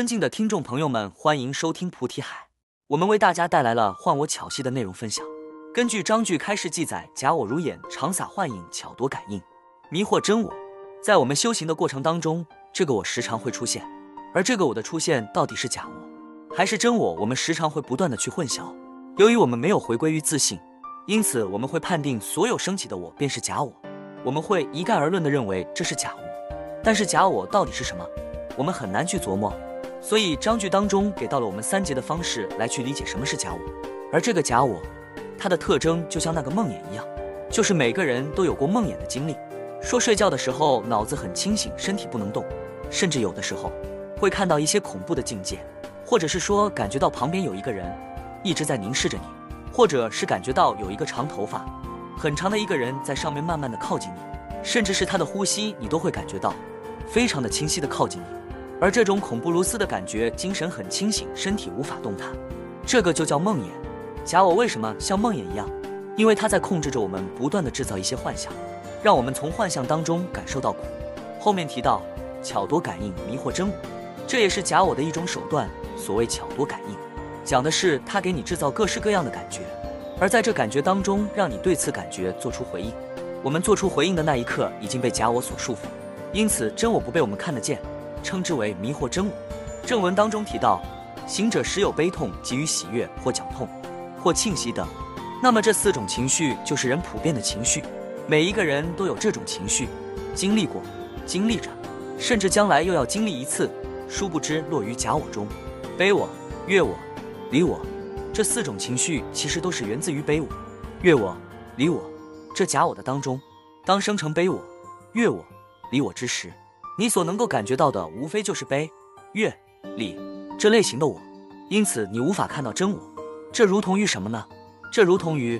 尊敬的听众朋友们，欢迎收听菩提海。我们为大家带来了幻我巧戏的内容分享。根据章句开示记载，假我如眼，常撒幻影，巧夺感应，迷惑真我。在我们修行的过程当中，这个我时常会出现，而这个我的出现到底是假我还是真我，我们时常会不断的去混淆。由于我们没有回归于自信，因此我们会判定所有升起的我便是假我，我们会一概而论的认为这是假我。但是假我到底是什么？我们很难去琢磨。所以章句当中给到了我们三节的方式来去理解什么是假我。而这个假我，它的特征就像那个梦魇一样，就是每个人都有过梦魇的经历。说睡觉的时候脑子很清醒，身体不能动，甚至有的时候会看到一些恐怖的境界，或者是说感觉到旁边有一个人一直在凝视着你，或者是感觉到有一个长头发很长的一个人在上面慢慢的靠近你，甚至是他的呼吸你都会感觉到非常的清晰的靠近你，而这种恐怖如斯的感觉，精神很清醒，身体无法动弹，这个就叫梦魇。假我为什么像梦魇一样？因为他在控制着我们，不断的制造一些幻想。让我们从幻象当中感受到苦。后面提到巧夺感应，迷惑真我，这也是假我的一种手段。所谓巧夺感应，讲的是他给你制造各式各样的感觉，而在这感觉当中，让你对此感觉做出回应。我们做出回应的那一刻，已经被假我所束缚，因此真我不被我们看得见，称之为迷惑真我。正文当中提到，行者时有悲痛，急于喜悦或绞痛，或庆喜等。那么这四种情绪就是人普遍的情绪。每一个人都有这种情绪，经历过，经历着，甚至将来又要经历一次。殊不知落于假我中，悲我、悦我、离我，这四种情绪其实都是源自于悲我、悦我、离我这假我的当中。当生成悲我、悦我、离我之时，你所能够感觉到的无非就是悲、悦、离这类型的我，因此你无法看到真我。这如同于什么呢？这如同于。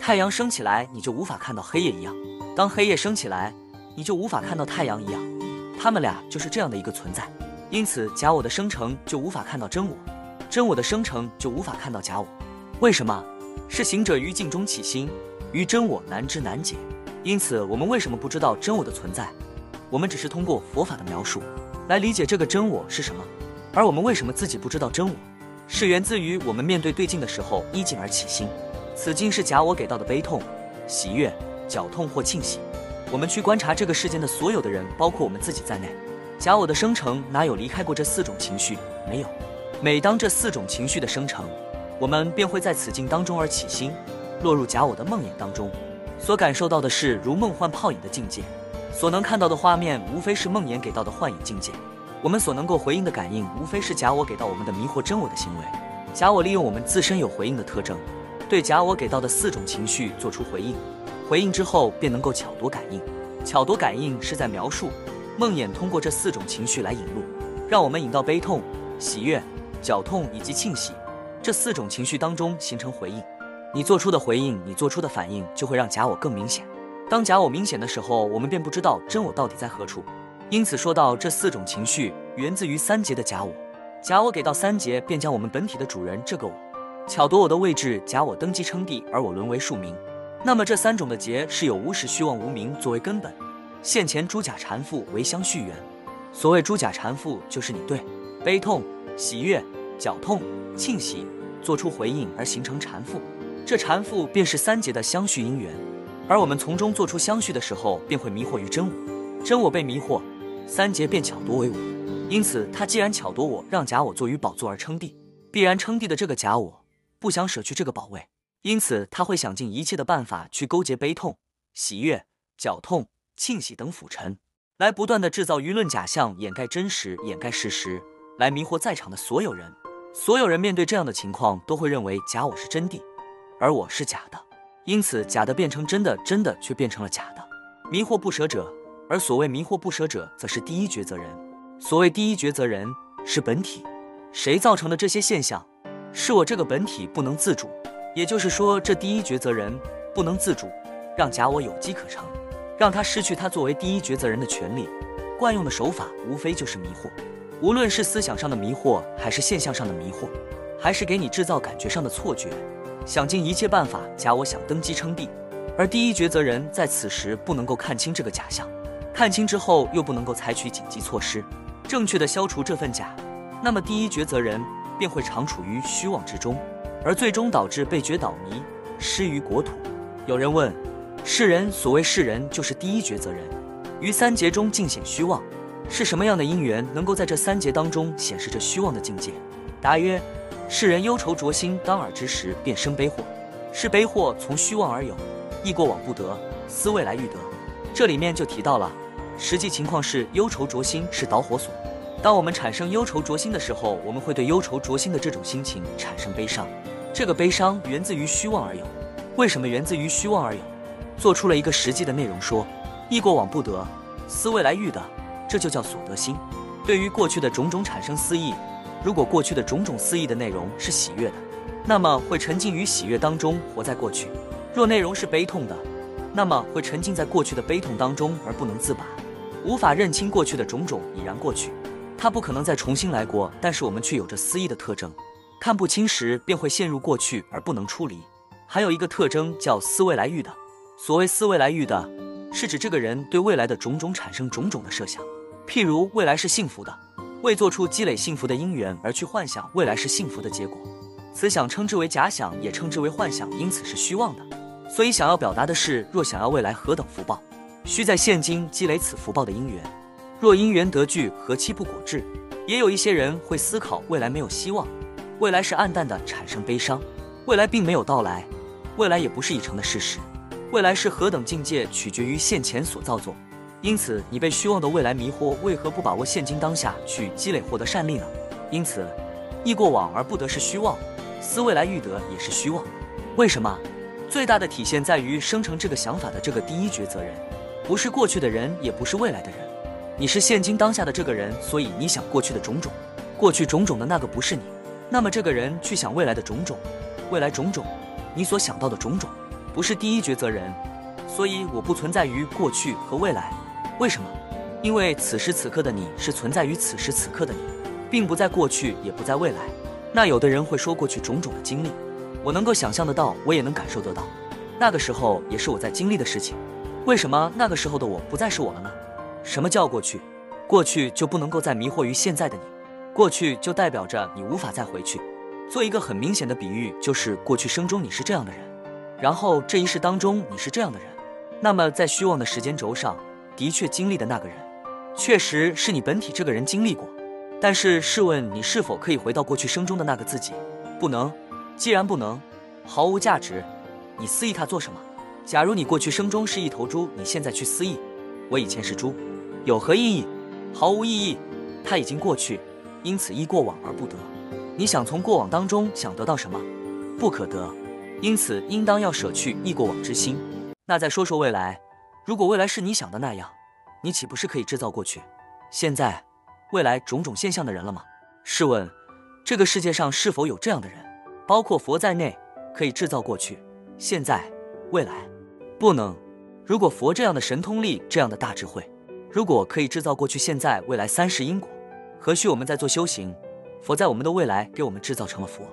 太阳升起来，你就无法看到黑夜一样；当黑夜升起来，你就无法看到太阳一样。他们俩就是这样的一个存在。因此，假我的生成就无法看到真我，真我的生成就无法看到假我。为什么？是行者于镜中起心，于真我难知难解。因此，我们为什么不知道真我的存在？我们只是通过佛法的描述来理解这个真我是什么。而我们为什么自己不知道真我？是源自于我们面对对境的时候依境而起心。此境是假我给到的悲痛、喜悦、绞痛或庆喜。我们去观察这个世间的所有的人，包括我们自己在内，假我的生成哪有离开过这四种情绪？没有。每当这四种情绪的生成，我们便会在此境当中而起心，落入假我的梦魇当中，所感受到的是如梦幻泡影的境界，所能看到的画面无非是梦魇给到的幻影境界。我们所能够回应的感应，无非是假我给到我们的迷惑真我的行为。假我利用我们自身有回应的特征。对假我给到的四种情绪做出回应，回应之后便能够巧夺感应。巧夺感应是在描述梦魇通过这四种情绪来引路，让我们引到悲痛、喜悦、绞痛以及庆喜这四种情绪当中形成回应。你做出的回应，你做出的反应就会让假我更明显。当假我明显的时候，我们便不知道真我到底在何处。因此说到这四种情绪源自于三节的假我，假我给到三节，便将我们本体的主人这个我。巧夺我的位置，假我登基称帝，而我沦为庶民。那么这三种的劫是有无始虚妄无明作为根本，现前诸假缠缚为相续缘。所谓诸假缠缚，就是你对悲痛、喜悦、绞痛、庆喜做出回应而形成缠缚，这缠缚便是三劫的相续因缘。而我们从中做出相续的时候，便会迷惑于真我，真我被迷惑，三劫便巧夺为我。因此，他既然巧夺我，让假我坐于宝座而称帝，必然称帝的这个假我。不想舍去这个宝位，因此他会想尽一切的办法去勾结悲痛、喜悦、绞痛、庆喜等辅臣，来不断的制造舆论假象，掩盖真实，掩盖事实，来迷惑在场的所有人。所有人面对这样的情况，都会认为假我是真谛，而我是假的，因此假的变成真的，真的却变成了假的，迷惑不舍者。而所谓迷惑不舍者，则是第一抉择人。所谓第一抉择人，是本体，谁造成的这些现象？是我这个本体不能自主，也就是说，这第一抉择人不能自主，让假我有机可乘，让他失去他作为第一抉择人的权利。惯用的手法无非就是迷惑，无论是思想上的迷惑，还是现象上的迷惑，还是给你制造感觉上的错觉，想尽一切办法，假我想登基称帝，而第一抉择人在此时不能够看清这个假象，看清之后又不能够采取紧急措施，正确的消除这份假。那么第一抉择人便会常处于虚妄之中，而最终导致被觉倒迷，失于国土。有人问：世人所谓世人，就是第一抉择人，于三劫中尽显虚妄，是什么样的因缘能够在这三劫当中显示着虚妄的境界？答曰：世人忧愁着心当耳之时，便生悲祸，是悲祸从虚妄而有，亦过往不得，思未来欲得。这里面就提到了，实际情况是忧愁着心是导火索。当我们产生忧愁着心的时候，我们会对忧愁着心的这种心情产生悲伤。这个悲伤源自于虚妄而有。为什么源自于虚妄而有？做出了一个实际的内容，说：忆过往不得，思未来欲的，这就叫所得心。对于过去的种种产生思意，如果过去的种种思意的内容是喜悦的，那么会沉浸于喜悦当中，活在过去；若内容是悲痛的，那么会沉浸在过去的悲痛当中而不能自拔，无法认清过去的种种已然过去。他不可能再重新来过，但是我们却有着思意的特征，看不清时便会陷入过去而不能出离。还有一个特征叫思未来欲的，所谓思未来欲的，是指这个人对未来的种种产生种种的设想，譬如未来是幸福的，为做出积累幸福的因缘而去幻想未来是幸福的结果，此想称之为假想，也称之为幻想，因此是虚妄的。所以想要表达的是，若想要未来何等福报，需在现今积累此福报的因缘。若因缘得具，何期不果至？也有一些人会思考未来没有希望，未来是暗淡的，产生悲伤。未来并没有到来，未来也不是已成的事实。未来是何等境界，取决于现前所造作。因此，你被虚妄的未来迷惑，为何不把握现今当下去积累获得善利呢？因此，忆过往而不得是虚妄，思未来欲得也是虚妄。为什么？最大的体现在于生成这个想法的这个第一抉择人，不是过去的人，也不是未来的人。你是现今当下的这个人，所以你想过去的种种，过去种种的那个不是你，那么这个人去想未来的种种，未来种种，你所想到的种种，不是第一抉择人，所以我不存在于过去和未来。为什么？因为此时此刻的你是存在于此时此刻的你，并不在过去，也不在未来。那有的人会说过去种种的经历，我能够想象得到，我也能感受得到，那个时候也是我在经历的事情。为什么那个时候的我不再是我了呢？什么叫过去？过去就不能够再迷惑于现在的你，过去就代表着你无法再回去。做一个很明显的比喻，就是过去生中你是这样的人，然后这一世当中你是这样的人，那么在虚妄的时间轴上，的确经历的那个人，确实是你本体这个人经历过。但是试问你是否可以回到过去生中的那个自己？不能。既然不能，毫无价值，你思忆它做什么？假如你过去生中是一头猪，你现在去思忆，我以前是猪。有何意义？毫无意义。它已经过去，因此依过往而不得。你想从过往当中想得到什么？不可得。因此应当要舍去忆过往之心。那再说说未来，如果未来是你想的那样，你岂不是可以制造过去、现在、未来种种现象的人了吗？试问，这个世界上是否有这样的人？包括佛在内，可以制造过去、现在、未来？不能。如果佛这样的神通力，这样的大智慧。如果可以制造过去、现在、未来三世因果，何须我们在做修行？佛在我们的未来给我们制造成了佛，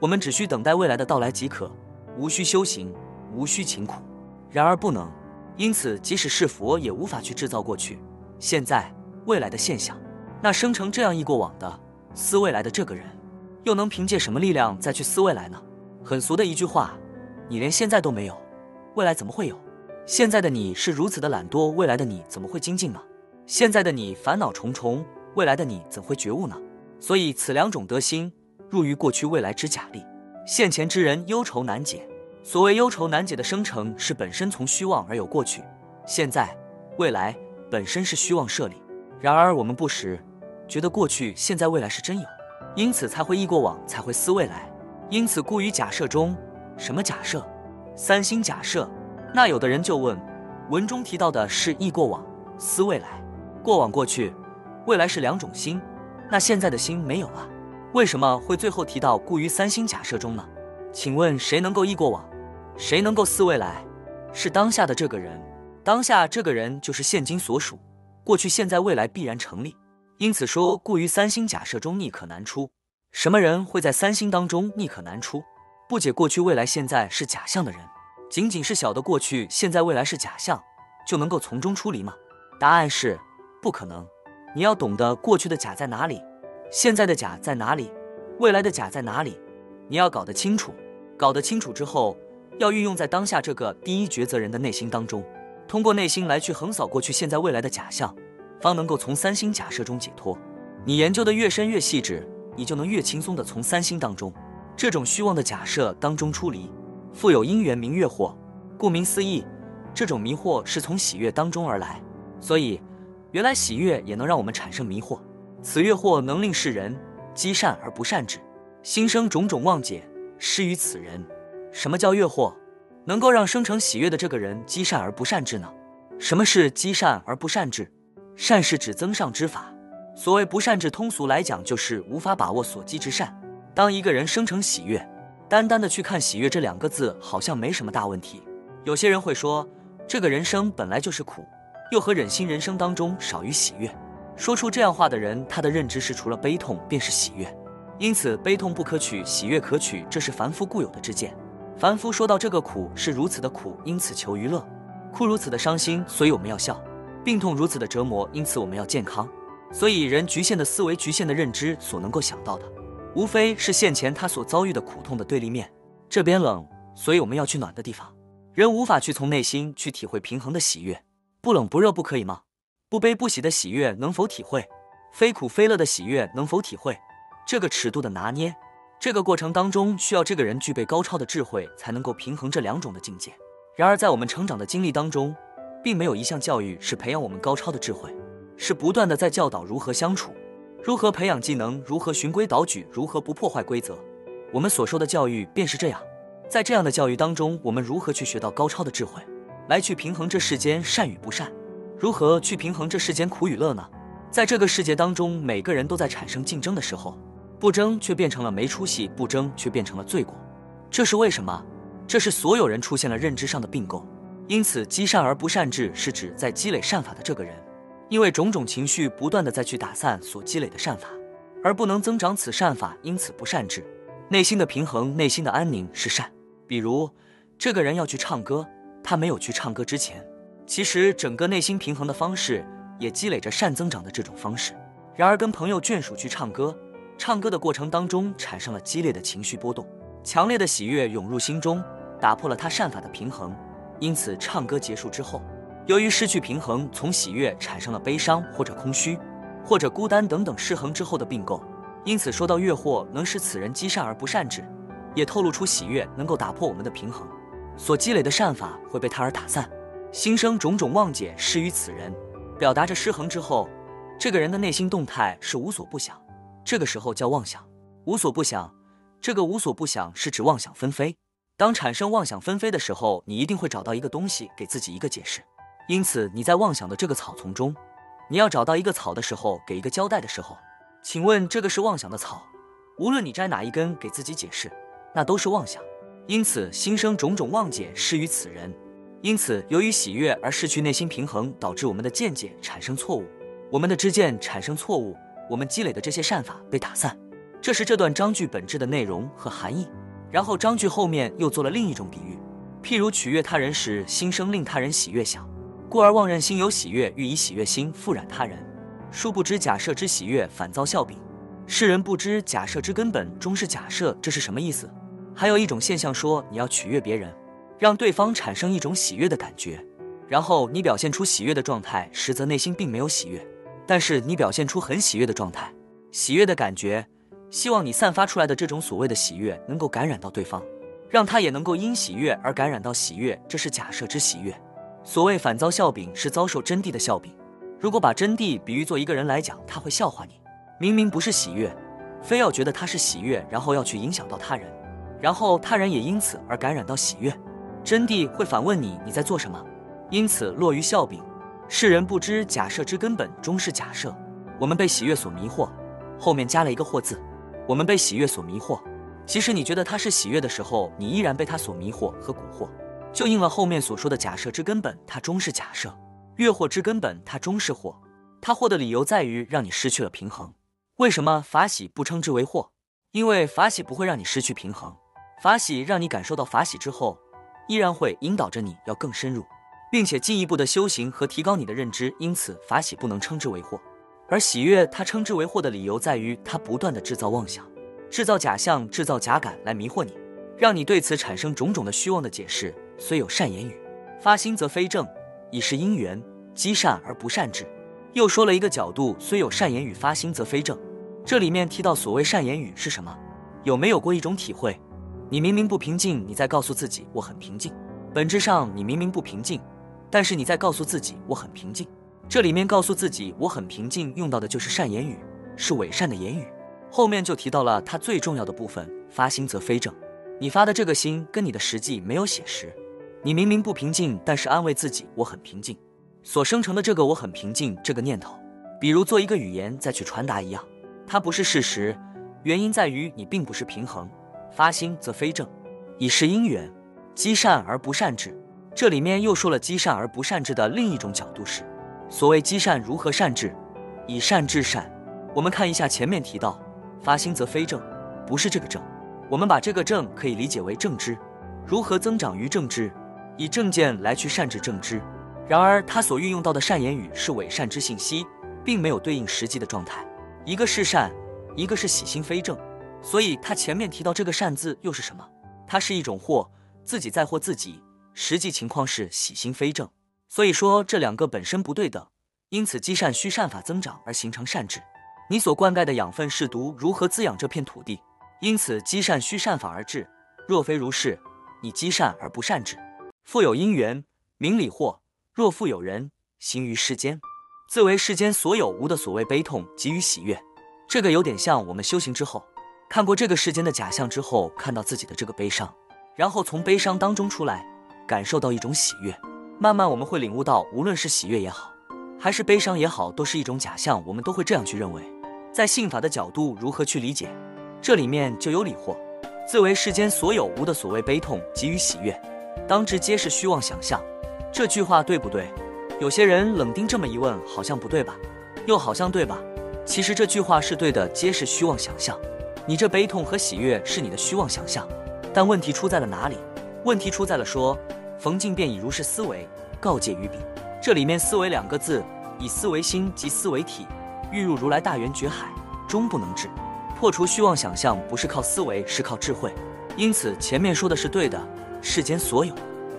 我们只需等待未来的到来即可，无需修行，无需勤苦。然而不能，因此即使是佛也无法去制造过去、现在、未来的现象。那生成这样一过往的、思未来的这个人，又能凭借什么力量再去思未来呢？很俗的一句话：你连现在都没有，未来怎么会有？现在的你是如此的懒惰，未来的你怎么会精进呢？现在的你烦恼重重，未来的你怎会觉悟呢？所以此两种德心，入于过去未来之假立，现前之人忧愁难解。所谓忧愁难解的生成，是本身从虚妄而有过去、现在、未来，本身是虚妄设立。然而我们不识，觉得过去、现在、未来是真有，因此才会忆过往，才会思未来。因此故于假设中，什么假设？三心假设。那有的人就问，文中提到的是忆过往、思未来，过往、过去、未来是两种心，那现在的心没有啊？为什么会最后提到故于三心假设中呢？请问谁能够忆过往，谁能够思未来？是当下的这个人，当下这个人就是现今所属，过去、现在、未来必然成立。因此说，故于三星假设中逆可难出。什么人会在三星当中逆可难出？不解过去、未来、现在是假象的人。仅仅是晓得过去、现在、未来是假象，就能够从中出离吗？答案是不可能。你要懂得过去的假在哪里，现在的假在哪里？未来的假在哪里？你要搞得清楚，搞得清楚之后，要运用在当下这个第一抉择人的内心当中，通过内心来去横扫过去、现在、未来的假象，方能够从三星假设中解脱。你研究的越深越细致，你就能越轻松的从三星当中这种虚妄的假设当中出离。富有因缘名月惑，顾名思义，这种迷惑是从喜悦当中而来。所以，原来喜悦也能让我们产生迷惑。此月惑能令世人积善而不善止。心生种种妄解，失于此人。什么叫悦惑？能够让生成喜悦的这个人积善而不善智呢？什么是积善而不善智？善是指增上之法。所谓不善智，通俗来讲就是无法把握所积之善。当一个人生成喜悦，单单的去看喜悦这两个字，好像没什么大问题。有些人会说，这个人生本来就是苦，又何忍心人生当中少于喜悦。说出这样话的人，他的认知是除了悲痛便是喜悦。因此，悲痛不可取，喜悦可取，这是凡夫固有的之见。凡夫说到这个苦是如此的苦，因此求娱乐；苦如此的伤心，所以我们要笑；病痛如此的折磨，因此我们要健康。所以，人局限的思维、局限的认知所能够想到的，无非是现前他所遭遇的苦痛的对立面。这边冷，所以我们要去暖的地方。人无法去从内心去体会平衡的喜悦，不冷不热不可以吗？不悲不喜的喜悦能否体会？非苦非乐的喜悦能否体会？这个尺度的拿捏，这个过程当中需要这个人具备高超的智慧，才能够平衡这两种的境界。然而，在我们成长的经历当中，并没有一项教育是培养我们高超的智慧，是不断的在教导如何相处，如何培养技能，如何循规蹈矩，如何不破坏规则。我们所受的教育便是这样，在这样的教育当中，我们如何去学到高超的智慧，来去平衡这世间善与不善，如何去平衡这世间苦与乐呢？在这个世界当中，每个人都在产生竞争的时候。不争却变成了没出息，不争却变成了罪过，这是为什么？这是所有人出现了认知上的并购。因此，积善而不善智是指在积累善法的这个人，因为种种情绪不断的再去打散所积累的善法，而不能增长此善法，因此不善智。内心的平衡，内心的安宁是善。比如，这个人要去唱歌，他没有去唱歌之前，其实整个内心平衡的方式也积累着善增长的这种方式。然而，跟朋友眷属去唱歌。唱歌的过程当中产生了激烈的情绪波动，强烈的喜悦涌入心中，打破了他善法的平衡。因此，唱歌结束之后，由于失去平衡，从喜悦产生了悲伤或者空虚，或者孤单等等失衡之后的并购。因此，说到悦惑能使此人积善而不善止，也透露出喜悦能够打破我们的平衡，所积累的善法会被他而打散，心生种种妄解失于此人，表达着失衡之后，这个人的内心动态是无所不想。这个时候叫妄想，无所不想。这个无所不想是指妄想纷飞。当产生妄想纷飞的时候，你一定会找到一个东西给自己一个解释。因此，你在妄想的这个草丛中，你要找到一个草的时候，给一个交代的时候，请问这个是妄想的草，无论你摘哪一根给自己解释，那都是妄想。因此，心生种种妄解失于此人。因此，由于喜悦而失去内心平衡，导致我们的见解产生错误，我们的知见产生错误。我们积累的这些善法被打散，这是这段章句本质的内容和含义。然后章句后面又做了另一种比喻，譬如取悦他人时，心生令他人喜悦想，故而妄认心有喜悦，欲以喜悦心复染他人。殊不知假设之喜悦反遭笑柄。世人不知假设之根本终是假设，这是什么意思？还有一种现象说，你要取悦别人，让对方产生一种喜悦的感觉，然后你表现出喜悦的状态，实则内心并没有喜悦。但是你表现出很喜悦的状态，喜悦的感觉，希望你散发出来的这种所谓的喜悦能够感染到对方，让他也能够因喜悦而感染到喜悦，这是假设之喜悦。所谓反遭笑柄，是遭受真谛的笑柄。如果把真谛比喻做一个人来讲，他会笑话你，明明不是喜悦，非要觉得他是喜悦，然后要去影响到他人，然后他人也因此而感染到喜悦。真谛会反问你，你在做什么？因此落于笑柄。世人不知假设之根本终是假设，我们被喜悦所迷惑，后面加了一个惑字。我们被喜悦所迷惑，其实你觉得它是喜悦的时候，你依然被它所迷惑和蛊惑，就应了后面所说的假设之根本，它终是假设；越惑之根本，它终是惑。它惑的理由在于让你失去了平衡。为什么法喜不称之为惑？因为法喜不会让你失去平衡，法喜让你感受到法喜之后，依然会引导着你要更深入。并且进一步的修行和提高你的认知，因此法喜不能称之为惑。而喜悦，他称之为惑的理由在于他不断的制造妄想，制造假象，制造假感来迷惑你，让你对此产生种种的虚妄的解释。虽有善言语，发心则非正，以是因缘，积善而不善智。又说了一个角度，虽有善言语发心则非正。这里面提到所谓善言语是什么？有没有过一种体会？你明明不平静，你在告诉自己我很平静，本质上你明明不平静，但是你在告诉自己我很平静。这里面告诉自己我很平静，用到的就是善言语，是伪善的言语。后面就提到了它最重要的部分，发心则非正。你发的这个心跟你的实际没有写实。你明明不平静，但是安慰自己我很平静。所生成的这个我很平静这个念头，比如做一个语言再去传达一样，它不是事实。原因在于你并不是平衡，发心则非正，以是因缘，积善而不善智。这里面又说了积善而不善治的另一种角度是，所谓积善如何善治，以善治善。我们看一下前面提到，发心则非正，不是这个正。我们把这个正可以理解为正知，如何增长于正知，以正见来去善治正知。然而，他所运用到的善言语是伪善之信息，并没有对应实际的状态。一个是善，一个是喜心非正，所以他前面提到这个善字又是什么？它是一种惑，自己在惑自己。实际情况是喜心非正，所以说这两个本身不对等，因此积善需善法增长而形成善智。你所灌溉的养分是毒，如何滋养这片土地？因此积善需善法而治。若非如是，你积善而不善治，复有因缘，名理惑。若复有人行于世间，自为世间所有无的所谓悲痛，给予喜悦。这个有点像我们修行之后，看过这个世间的假象之后，看到自己的这个悲伤，然后从悲伤当中出来，感受到一种喜悦。慢慢我们会领悟到，无论是喜悦也好，还是悲伤也好，都是一种假象。我们都会这样去认为。在信法的角度，如何去理解？这里面就有理惑，自为世间所有无的所谓悲痛，给予喜悦，当知皆是虚妄想象。这句话对不对？有些人冷丁这么一问，好像不对吧？又好像对吧？其实这句话是对的，皆是虚妄想象。你这悲痛和喜悦是你的虚妄想象，但问题出在了哪里？问题出在了说，冯静便以如是思维告诫于彼。这里面“思维”两个字，以思维心即思维体，欲入如来大圆觉海，终不能至。破除虚妄想象，不是靠思维，是靠智慧。因此前面说的是对的，世间所有。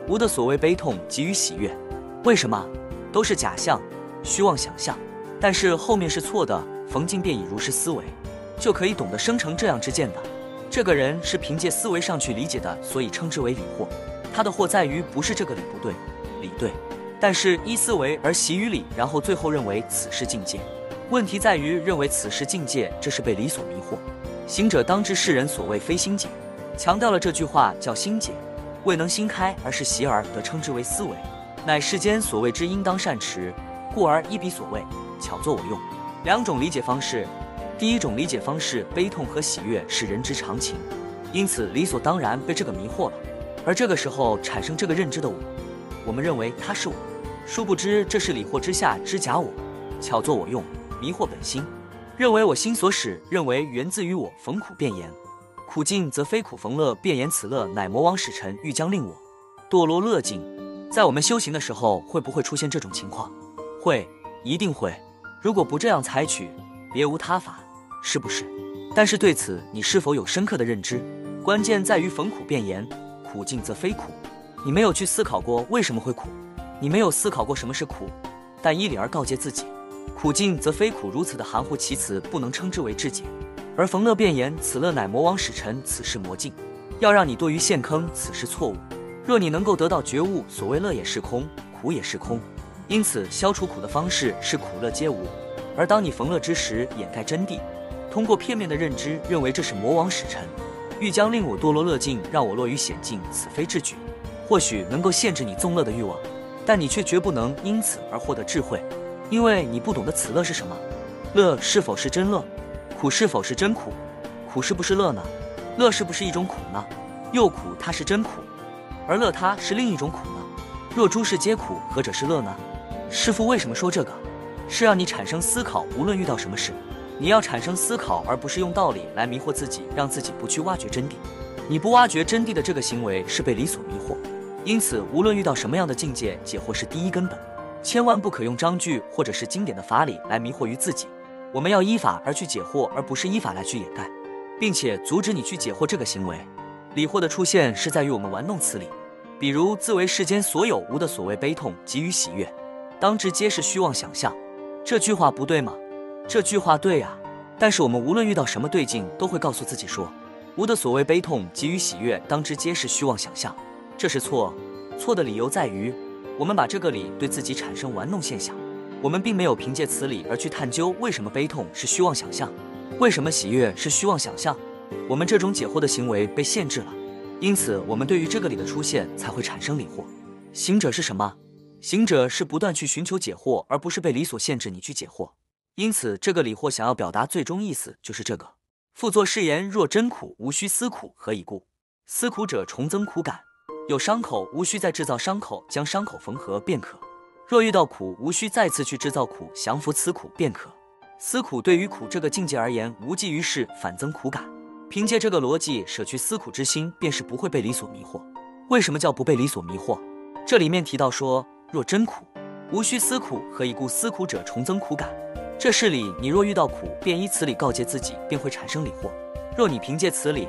无的所谓悲痛，给予喜悦，为什么都是假象、虚妄想象？但是后面是错的。冯静便以如是思维，就可以懂得生成这样之见的。这个人是凭借思维上去理解的，所以称之为理惑。他的惑在于不是这个理不对，理对，但是依思维而习于理，然后最后认为此是境界。问题在于认为此是境界，这是被理所迷惑。行者当知世人所谓非心解，强调了这句话叫心解。未能心开而是习而得称之为思维，乃世间所谓之应当善持，故而依彼所谓巧作我用。两种理解方式，第一种理解方式，悲痛和喜悦是人之常情，因此理所当然被这个迷惑了。而这个时候产生这个认知的我，我们认为他是我，殊不知这是理惑之下之假我，巧作我用，迷惑本心，认为我心所使，认为源自于我逢苦变言。苦尽则非苦，逢乐便言此乐乃魔王使臣欲将令我堕落乐境。在我们修行的时候，会不会出现这种情况？会，一定会。如果不这样采取，别无他法，是不是？但是对此你是否有深刻的认知？关键在于逢苦便言，苦尽则非苦。你没有去思考过为什么会苦，你没有思考过什么是苦，但依理而告诫自己，苦尽则非苦，如此的含糊其辞，不能称之为智解。而冯乐便言：“此乐乃魔王使臣，此事魔境，要让你堕于陷坑，此事错误。若你能够得到觉悟，所谓乐也是空，苦也是空。因此，消除苦的方式是苦乐皆无。而当你逢乐之时，掩盖真谛，通过片面的认知，认为这是魔王使臣，欲将令我堕落乐境，让我落于险境，此非智举。或许能够限制你纵乐的欲望，但你却绝不能因此而获得智慧，因为你不懂得此乐是什么，乐是否是真乐。”苦是否是真苦？苦是不是乐呢？乐是不是一种苦呢？又苦它是真苦，而乐它是另一种苦呢？若诸事皆苦，何者是乐呢？师父为什么说这个？是让你产生思考。无论遇到什么事，你要产生思考，而不是用道理来迷惑自己，让自己不去挖掘真谛。你不挖掘真谛的这个行为是被理所迷惑。因此，无论遇到什么样的境界，解惑是第一根本，千万不可用章句或者是经典的法理来迷惑于自己。我们要依法而去解惑，而不是依法来去掩盖，并且阻止你去解惑这个行为。理惑的出现是在于我们玩弄此理，比如自为世间所有无的所谓悲痛给予喜悦，当知皆是虚妄想象。这句话不对吗？这句话对啊。但是我们无论遇到什么对境，都会告诉自己说，无的所谓悲痛给予喜悦，当知皆是虚妄想象。这是错，错的理由在于，我们把这个理对自己产生玩弄现象。我们并没有凭借此理而去探究为什么悲痛是虚妄想象，为什么喜悦是虚妄想象。我们这种解惑的行为被限制了，因此我们对于这个理的出现才会产生理惑。行者是什么？行者是不断去寻求解惑，而不是被理所限制你去解惑。因此，这个理惑想要表达最终意思就是这个：复作誓言，若真苦，无需思苦，何以故？思苦者重增苦感。有伤口，无需再制造伤口，将伤口缝合便可。若遇到苦，无需再次去制造苦，降服此苦便可。思苦对于苦这个境界而言，无济于事，反增苦感。凭借这个逻辑，舍去思苦之心，便是不会被理所迷惑。为什么叫不被理所迷惑？这里面提到说，若真苦，无需思苦，何以故？思苦者重增苦感。这是理，你若遇到苦，便依此理告诫自己，便会产生理惑。若你凭借此理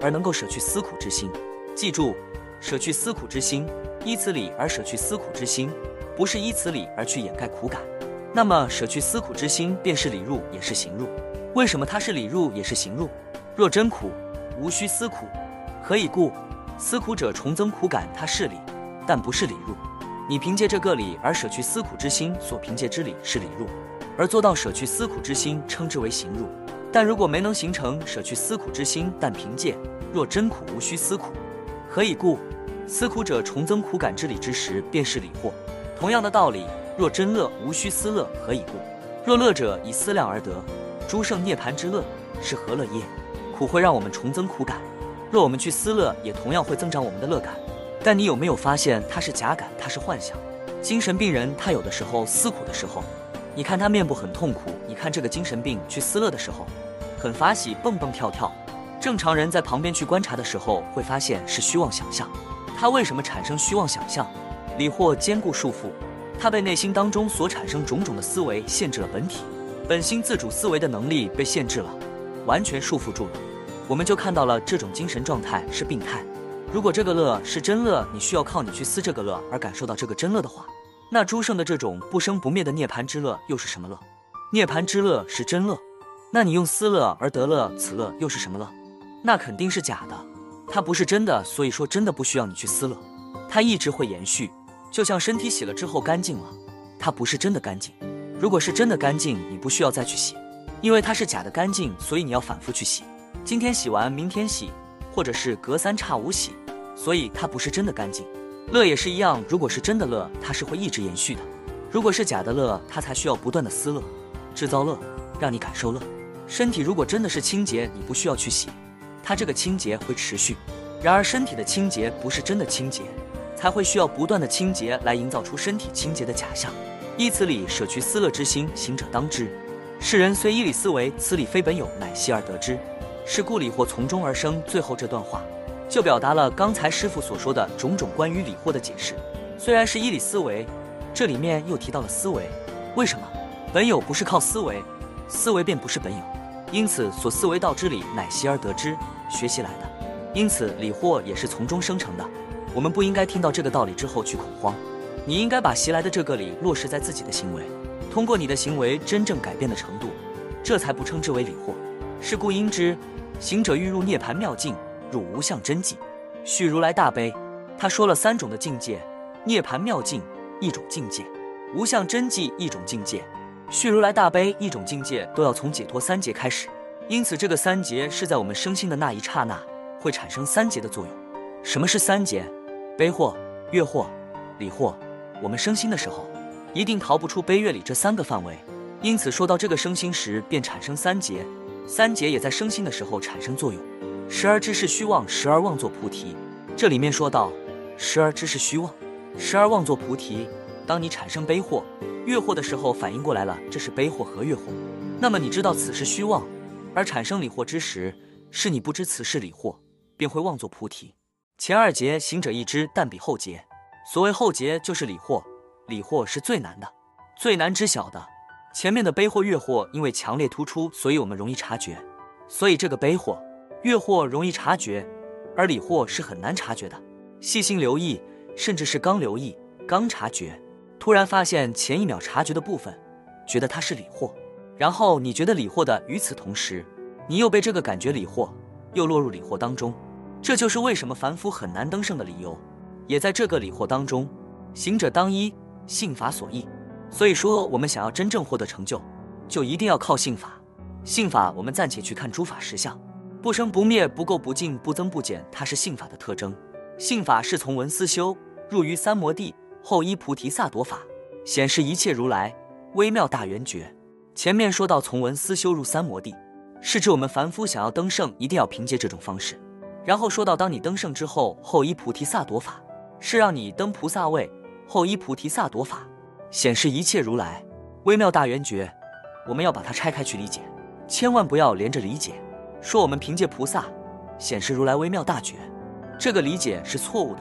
而能够舍去思苦之心，记住，舍去思苦之心，依此理而舍去思苦之心。不是依此理而去掩盖苦感，那么舍去思苦之心便是理入，也是行入。为什么它是理入，也是行入？若真苦，无需思苦，何以故？思苦者重增苦感，它是理，但不是理入。你凭借这个理而舍去思苦之心，所凭借之理是理入，而做到舍去思苦之心，称之为行入。但如果没能形成舍去思苦之心，但凭借若真苦无需思苦，何以故？思苦者重增苦感之理之时，便是理惑。同样的道理，若真乐无需思乐，何以故？若乐者以思量而得，诸圣涅盘之乐是何乐耶？苦会让我们重增苦感，若我们去思乐，也同样会增长我们的乐感。但你有没有发现，它是假感，它是幻想？精神病人他有的时候思苦的时候，你看他面部很痛苦；你看这个精神病去思乐的时候，很法喜，蹦蹦跳跳。正常人在旁边去观察的时候，会发现是虚妄想象。他为什么产生虚妄想象？理惑坚固束缚，他被内心当中所产生种种的思维限制了本体，本心自主思维的能力被限制了，完全束缚住了。我们就看到了这种精神状态是病态。如果这个乐是真乐，你需要靠你去思这个乐而感受到这个真乐的话，那诸圣的这种不生不灭的涅槃之乐又是什么乐？涅槃之乐是真乐，那你用思乐而得乐，此乐又是什么乐？那肯定是假的，它不是真的。所以说，真的不需要你去思乐，它一直会延续。就像身体洗了之后干净了，它不是真的干净。如果是真的干净，你不需要再去洗，因为它是假的干净，所以你要反复去洗。今天洗完，明天洗，或者是隔三差五洗，所以它不是真的干净。乐也是一样，如果是真的乐，它是会一直延续的；如果是假的乐，它才需要不断的思乐，制造乐，让你感受乐。身体如果真的是清洁，你不需要去洗，它这个清洁会持续。然而身体的清洁不是真的清洁。才会需要不断的清洁来营造出身体清洁的假象。依此理舍去思乐之心，行者当知。世人虽依理思维，此理非本有，乃习而得之。是故理或从中而生。最后这段话就表达了刚才师傅所说的种种关于理惑的解释。虽然是依理思维，这里面又提到了思维。为什么？本有不是靠思维，思维便不是本有。因此所思维道之理，乃习而得之，学习来的。因此理惑也是从中生成的。我们不应该听到这个道理之后去恐慌，你应该把习来的这个理落实在自己的行为，通过你的行为真正改变的程度，这才不称之为理惑。是故应知，行者欲入涅盘妙境，入无相真寂，续如来大悲。他说了三种的境界：涅盘妙境一种境界，无相真寂一种境界，续如来大悲一种境界，都要从解脱三劫开始。因此，这个三劫是在我们生心的那一刹那会产生三劫的作用。什么是三劫？悲惑、乐惑、理惑，我们生心的时候，一定逃不出悲、乐、理这三个范围。因此，说到这个生心时，便产生三劫。三劫也在生心的时候产生作用。时而知是虚妄，时而妄作菩提。这里面说到，时而知是虚妄，时而妄作菩提。当你产生悲惑、乐惑的时候，反应过来了，这是悲惑和乐惑。那么你知道此是虚妄，而产生理惑之时，是你不知此是理惑，便会妄作菩提。前二节行者一知，但比后节。所谓后节，就是理惑。理惑是最难的，最难知晓的。前面的悲或月或因为强烈突出，所以我们容易察觉，所以这个悲或月货容易察觉，而理货是很难察觉的。细心留意，甚至是刚留意、刚察觉，突然发现前一秒察觉的部分，觉得它是理货，然后你觉得理货的，与此同时，你又被这个感觉理货，又落入理货当中。这就是为什么凡夫很难登圣的理由，也在这个理惑当中。行者当依信法所依，所以说我们想要真正获得成就，就一定要靠信法。信法，我们暂且去看诸法实相，不生不灭，不垢不净，不增不减，它是信法的特征。信法是从闻思修入于三摩地，后依菩提萨埵法显示一切如来微妙大圆觉。前面说到从闻思修入三摩地，是指我们凡夫想要登圣，一定要凭借这种方式。然后说到，当你登圣之后，后依菩提萨埵法，是让你登菩萨位；后依菩提萨埵法，显示一切如来微妙大圆觉。我们要把它拆开去理解，千万不要连着理解，说我们凭借菩萨显示如来微妙大觉，这个理解是错误的。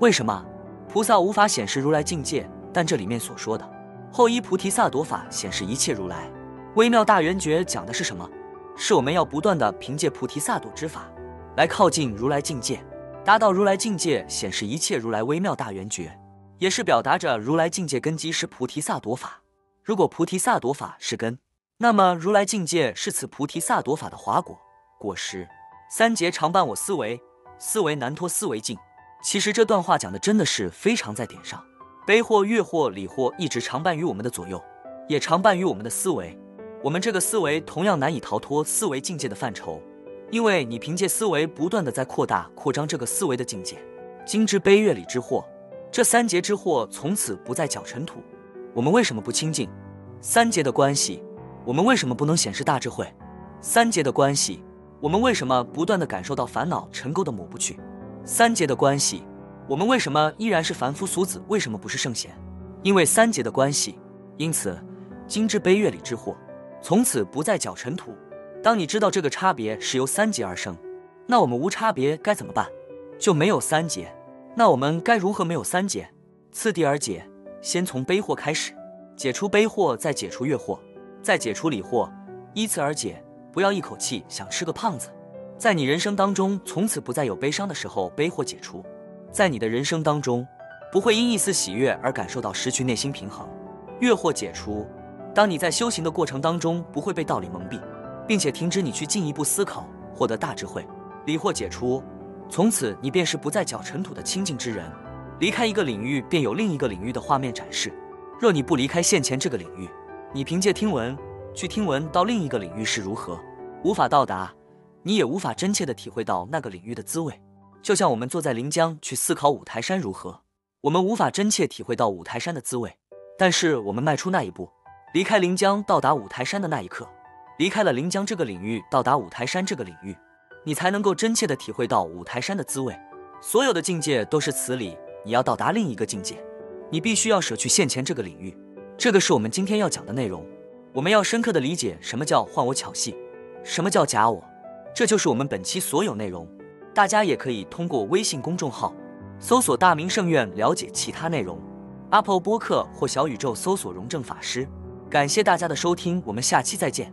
为什么？菩萨无法显示如来境界，但这里面所说的后依菩提萨埵法显示一切如来微妙大圆觉，讲的是什么？是我们要不断的凭借菩提萨埵之法。来靠近如来境界，达到如来境界，显示一切如来微妙大圆觉，也是表达着如来境界根基是菩提萨埵法。如果菩提萨埵法是根，那么如来境界是此菩提萨埵法的华果果实。三劫常伴我思维，思维难脱思维境。其实这段话讲的真的是非常在点上。悲或悦或理或一直常伴于我们的左右，也常伴于我们的思维。我们这个思维同样难以逃脱思维境界的范畴。因为你凭借思维不断的在扩大、扩张这个思维的境界，今之悲乐理之祸，这三劫之祸从此不再搅尘土。我们为什么不清净？三劫的关系，我们为什么不能显示大智慧？三劫的关系，我们为什么不断的感受到烦恼尘垢的抹不去？三劫的关系，我们为什么依然是凡夫俗子？为什么不是圣贤？因为三劫的关系，因此今之悲乐里之祸，从此不再搅尘土。当你知道这个差别是由三劫而生，那我们无差别该怎么办？就没有三劫。那我们该如何没有三劫？次第而解，先从悲祸开始，解除悲祸，再解除乐祸，再解除理祸，依次而解。不要一口气想吃个胖子。在你人生当中，从此不再有悲伤的时候，悲或解除；在你的人生当中，不会因一丝喜悦而感受到失去内心平衡。悦或解除，当你在修行的过程当中，不会被道理蒙蔽。并且停止你去进一步思考，获得大智慧，理或解除，从此你便是不再搅尘土的清净之人。离开一个领域，便有另一个领域的画面展示。若你不离开现前这个领域，你凭借听闻去听闻到另一个领域是如何，无法到达，你也无法真切的体会到那个领域的滋味。就像我们坐在临江去思考五台山如何，我们无法真切体会到五台山的滋味。但是我们迈出那一步，离开临江到达五台山的那一刻。离开了临江这个领域，到达五台山这个领域，你才能够真切的体会到五台山的滋味。所有的境界都是此理，你要到达另一个境界，你必须要舍去现前这个领域。这个是我们今天要讲的内容。我们要深刻的理解什么叫换我巧戏，什么叫假我。这就是我们本期所有内容。大家也可以通过微信公众号搜索“大明圣院”了解其他内容。Apple 播客或小宇宙搜索“荣正法师”。感谢大家的收听，我们下期再见。